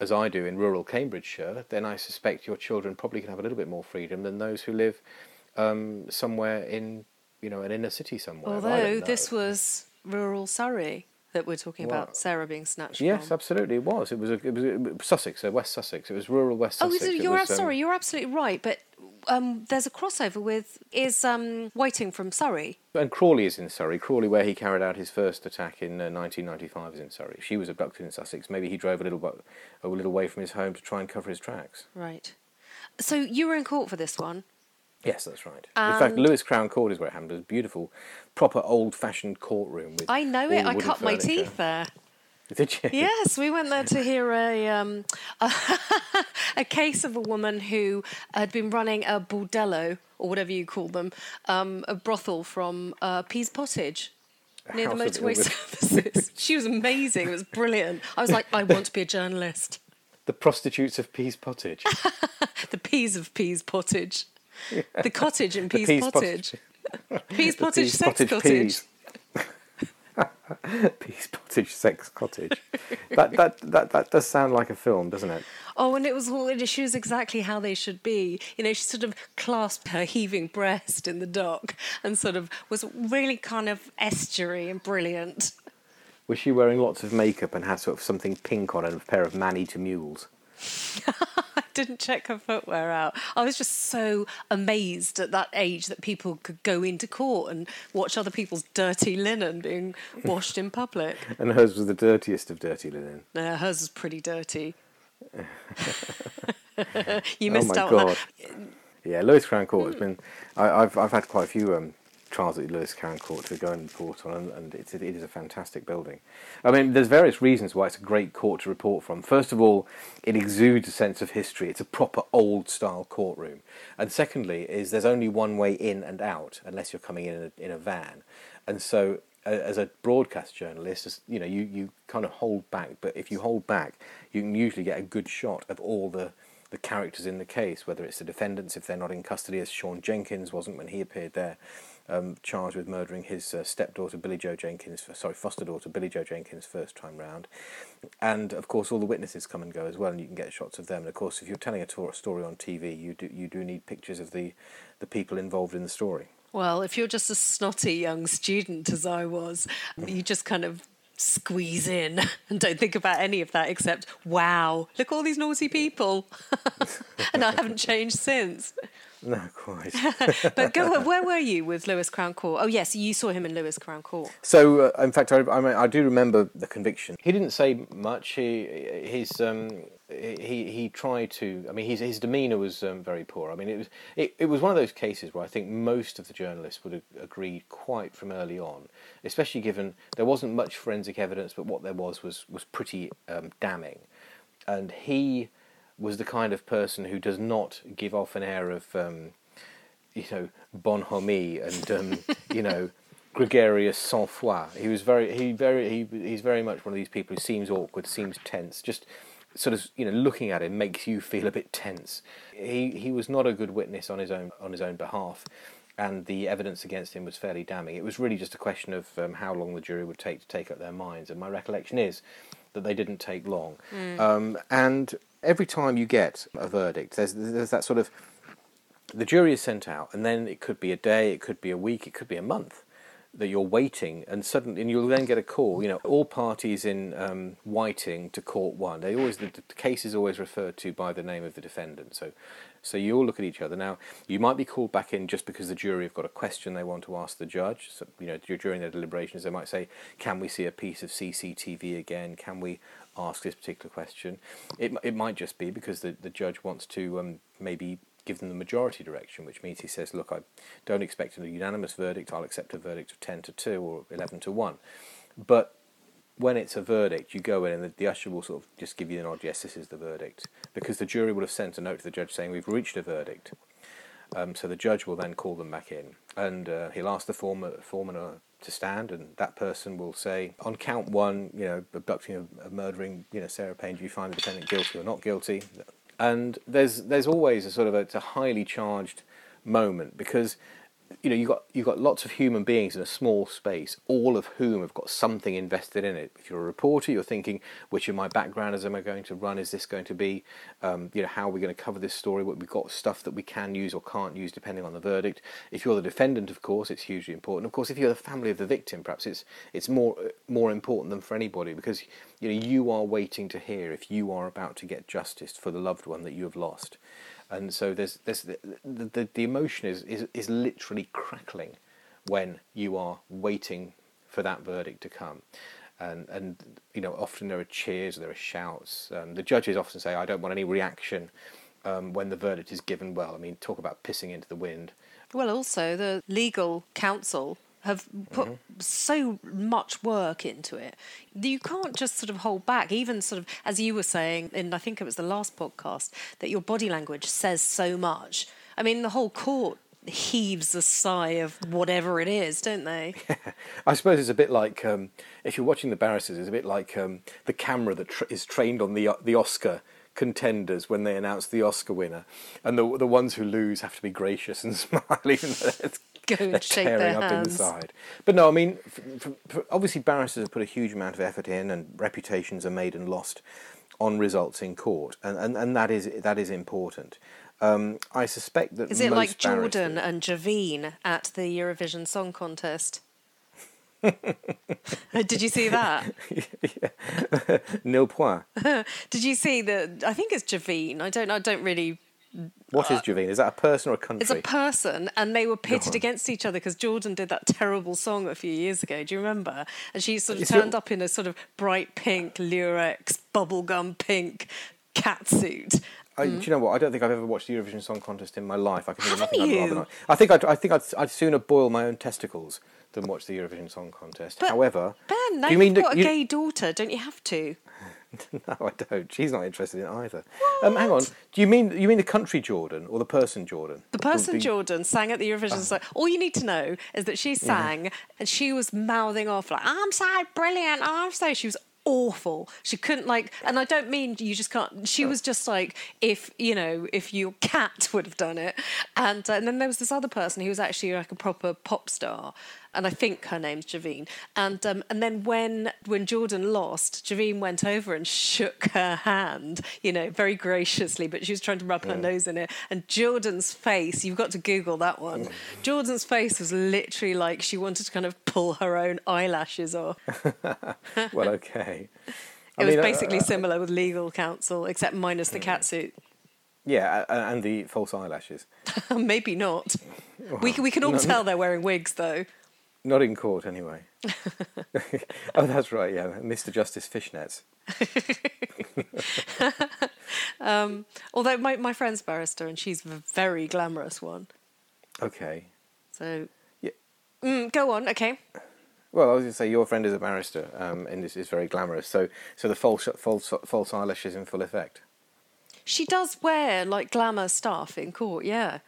as I do, in rural Cambridgeshire, then I suspect your children probably can have a little bit more freedom than those who live um, somewhere in, you know, an inner city somewhere.
Although this was rural Surrey that we're talking about Sarah being snatched
Yes,
from.
absolutely, it was. It was, a, it was a, Sussex, uh, West Sussex. It was rural West
Oh,
Sussex.
so you're
was,
ab-
um,
sorry, you're absolutely right. But um, there's a crossover with is um, Whiting from Surrey.
And Crawley is in Surrey. Crawley, where he carried out his first attack in uh, 1995, is in Surrey. She was abducted in Sussex. Maybe he drove a little, bu- a little way from his home to try and cover his tracks.
Right. So you were in court for this one.
Yes, that's right. in fact,
And-
Lewes Crown Court is where it happened. It was a beautiful, proper old-fashioned courtroom. With
I know it. I cut my teeth there.
Did you?
Yes, we went there to hear a um, a, case of a woman who had been running a bordello or whatever you call them, um, a brothel from uh, Pease Pottage. Near the motorway services. she was amazing. It was brilliant. I was like, I want to be a journalist.
The prostitutes of Pease Pottage.
The peas of Pease Pottage. The cottage in
The
Pease
Pease
Pottage. Pease
The
Pottage
Pease
Sex
Pottage
Cottage.
Peas. Pease Pottage Sex Cottage. That, that, that, that does sound like a film, doesn't it?
Oh, and it was all she was exactly how they should be. You know, she sort of clasped her heaving breast in the dock and sort of was really kind of estuary and brilliant.
Was she wearing lots of makeup and had sort of something pink on and a pair of man-eater mules?
Didn't check her footwear out. I was just so amazed at that age that people could go into court and watch other people's dirty linen being washed in public.
And hers was the dirtiest of dirty linen.
No, hers was pretty dirty. you
oh
missed
my
out
god!
on that.
Yeah, Lewes Crown Court has been. I, I've I've had quite a few um, trials at Lewes Court to go and report on, and, and it's, it is a fantastic building. I mean, there's various reasons why it's a great court to report from. First of all, it exudes a sense of history. It's a proper old style courtroom, and secondly, is there's only one way in and out unless you're coming in in a, in a van, and so. As a broadcast journalist, you know, you, you kind of hold back, but if you hold back, you can usually get a good shot of all the the characters in the case, whether it's the defendants if they're not in custody, as Siôn Jenkins wasn't when he appeared there, um, charged with murdering his uh, stepdaughter Billie-Jo Jenkins, sorry, foster daughter Billie-Jo Jenkins first time round, and of course all the witnesses come and go as well, and you can get shots of them. And of course, if you're telling a to- story on TV, you do you do need pictures of the the people involved in the story.
Well, if you're just a snotty young student as I was, you just kind of squeeze in and don't think about any of that except, wow, look all these naughty people. and I haven't changed since.
No, quite.
But go on, where were you with Lewes Crown Court? Oh, yes, you saw him in Lewes Crown Court.
So, uh, in fact, I, I, mean, I do remember the conviction. He didn't say much. He, his, um, he, he tried to. I mean, his, his demeanour was um, very poor. I mean, it was, it, it was one of those cases where I think most of the journalists would have agreed quite from early on, especially given there wasn't much forensic evidence, but what there was was was pretty um, damning, and he was the kind of person who does not give off an air of. Um, you know, bonhomie and um, you know, gregarious sang-froid. He was very, he very, he, he's very much one of these people who seems awkward, seems tense. Just sort of, you know, looking at him makes you feel a bit tense. He he was not a good witness on his own on his own behalf, and the evidence against him was fairly damning. It was really just a question of um, how long the jury would take to take up their minds, and my recollection is that they didn't take long. Um, and every time you get a verdict, there's there's that sort of the jury is sent out, and then it could be a day, it could be a week, it could be a month that you're waiting, and suddenly, and you'll then get a call. You know, all parties in um, Whiting to court one. They always the, the case is always referred to by the name of the defendant. So, so you all look at each other. Now, you might be called back in just because the jury have got a question they want to ask the judge. So, you know, during their deliberations, they might say, "Can we see a piece of CCTV again? Can we ask this particular question?" It it might just be because the the judge wants to um, maybe give them the majority direction, which means he says, "Look, I don't expect a unanimous verdict. I'll accept a verdict of ten to two or eleven to one." But when it's a verdict, you go in and the, the usher will sort of just give you the nod. Yes, this is the verdict because the jury will have sent a note to the judge saying we've reached a verdict. Um, so the judge will then call them back in, and uh, he'll ask the foreman, uh, to stand, and that person will say, on count one, you know, abducting or murdering, you know, Sarah Payne, do you find the defendant guilty or not guilty? And there's there's always a sort of a, a highly charged moment because you know you've got you've got lots of human beings in a small space, all of whom have got something invested in it. If you're a reporter, you're thinking, which of my backgrounders am I going to run? Is this going to be, um, you know, how are we going to cover this story? What we've got stuff that we can use or can't use depending on the verdict. If you're the defendant, of course, it's hugely important. Of course, if you're the family of the victim, perhaps it's it's more more important than for anybody because you know you are waiting to hear if you are about to get justice for the loved one that you have lost and so there's, there's the, the, the emotion is, is, is literally crackling when you are waiting for that verdict to come. And, and you know, often there are cheers, there are shouts. Um, the judges often say, I don't want any reaction um, when the verdict is given well. I mean, talk about pissing into the wind.
Well, also, the legal counsel have put mm-hmm. so much work into it. You can't just sort of hold back, even sort of, as you were saying, in I think it was the last podcast, that your body language says so much. I mean, the whole court heaves a sigh of whatever it is, don't they?
I suppose it's a bit like um, if you're watching the barristers, it's a bit like um, the camera that tra- is trained on the the Oscar contenders when they announce the Oscar winner, and the the ones who lose have to be gracious and smile, even though it's
go and shake their up hands.
inside. But no, I mean, for, for, obviously barristers have put a huge amount of effort in, and reputations are made and lost on results in court, and and, and that is that is important. Um, I suspect that
is it like Jordan and Javine at the Eurovision Song Contest. Did you see that?
Nil point.
Did you see that? I think it's Javine. I don't. I don't really
what is Javine? Is that a person or a country?
It's a person, and they were pitted against each other because Jordan did that terrible song a few years ago. Do you remember? And she sort of is turned it... up in a sort of bright pink Lurex bubblegum pink cat suit.
I, mm. Do you know what? I don't think I've ever watched the Eurovision Song Contest in my life. I can think of nothing I'd rather not. I think I'd, I think I'd, I'd sooner boil my own testicles than watch the Eurovision Song Contest.
But
However,
Ben, now you you've got a gay daughter, don't you have to?
no, I don't. She's not interested in either. Um, hang on. Do you mean you mean the country Jordan or the person Jordan?
The person the... Jordan sang at the Eurovision. Song. All you need to know is that she sang yeah. and she was mouthing off like, "I'm so brilliant. I'm so." She was awful. She couldn't like, and I don't mean you just can't. She was just like, if you know, if your cat would have done it, and uh, and then there was this other person who was actually like a proper pop star, and I think her name's Javine. And um, and then when when Jordan lost, Javine went over and shook her hand, you know, very graciously, but she was trying to rub yeah. her nose in it. And Jordan's face, you've got to Google that one. Jordan's face was literally like she wanted to kind of pull her own eyelashes off.
well, okay.
it was uh, basically uh, similar with legal counsel, except minus the cat suit.
Yeah, and the false eyelashes.
Maybe not. Well, we, we can all no, tell they're wearing wigs, though.
Not in court, anyway. oh, that's right. Yeah, Mr. Justice fishnets.
um, although my my friend's barrister and she's a very glamorous one.
Okay.
So. Yeah. Mm, go on. Okay.
Well, I was going to say your friend is a barrister, um, and this is very glamorous. So, so the false false false eyelashes in full effect.
She does wear like glamour stuff in court, yeah,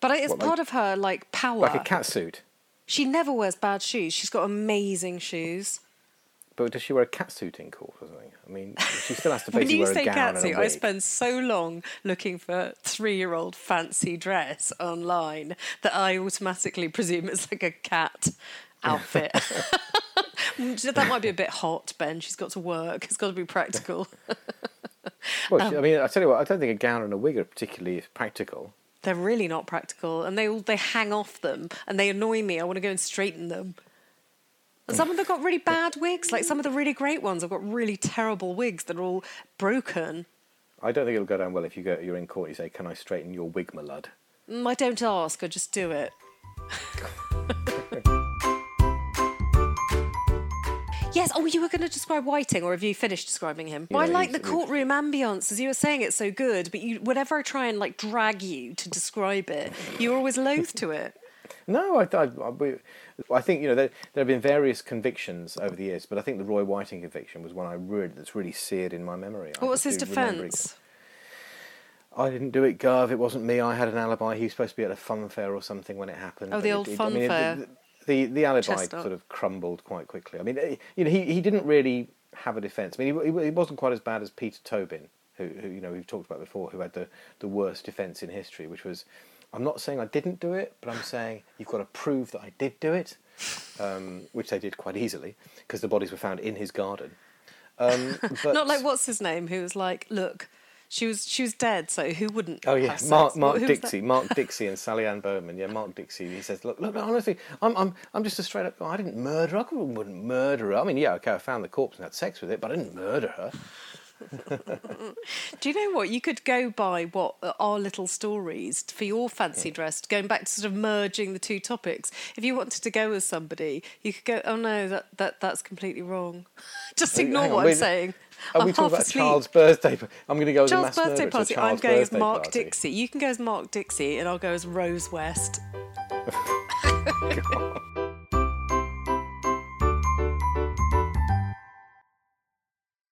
but it's what, part of her like power.
Like a cat suit.
She never wears bad shoes. She's got amazing shoes.
But does she wear a catsuit in court or something? I mean, she still has to basically wear a gown catsuit, and a wig.
I spend so long looking for three-year-old fancy dress online that I automatically presume it's like a cat outfit. that might be a bit hot, Ben. She's got to work. It's got to be practical.
well, um, I mean, I tell you what, I don't think a gown and a wig are particularly practical
they're really not practical, and they all they hang off them, and they annoy me. I want to go and straighten them. And some of them got really bad wigs. Like some of the really great ones have got really terrible wigs that are all broken.
I don't think it'll go down well if you go you're in court. You say, "Can I straighten your wig, my lad?"
Mm, I don't ask. I just do it. Yes. Oh, you were going to describe Whiting, or have you finished describing him? Yeah, I like the courtroom ambience, as you were saying. It's so good, but you, whenever I try and like drag you to describe it, you're always loath to it.
No, I, I, I, I, think you know there, there have been various convictions over the years, but I think the Roy Whiting conviction was one I really that's really seared in my memory.
What was his defence?
I didn't do it, Gov. It wasn't me. I had an alibi. He was supposed to be at a fun fair or something when it happened.
Oh, the
But
old
it- it-
fun
I mean, it-
fair.
The, the, the alibi sort of crumbled quite quickly. I mean, eh, you know, he, he didn't really have a defence. I mean, he, he wasn't quite as bad as Peter Tobin, who, who you know we've talked about before, who had the, the worst defence in history, which was, I'm not saying I didn't do it, but I'm saying you've got to prove that I did do it, um, which they did quite easily because the bodies were found in his garden. Um, but,
Not like what's his name, who was like, look, she was she was dead, so who wouldn't?
Oh yeah? Mark Mark
that?
Dixie, Mark Dixie, and Sally Anne Bowman. Yeah, Mark Dixie. He says, "Look, look, honestly, I'm I'm I'm just a straight up. I didn't murder. her. I wouldn't murder her. I mean, yeah, okay, I found the corpse and had sex with it, but I didn't murder her.
Do you know what? You could go by what our little stories for your fancy hmm. dress, going back to sort of merging the two topics. If you wanted to go with somebody, you could go, oh no, that, that that's completely wrong. Just ignore
on,
what I'm saying.
Are
I'm
we talking about
asleep.
Charles' birthday? I'm going to go as
Charles' birthday
murderer to a
party. I'm going as Mark
party.
Dixie. You can go as Mark Dixie, and I'll go as Rose West.
God.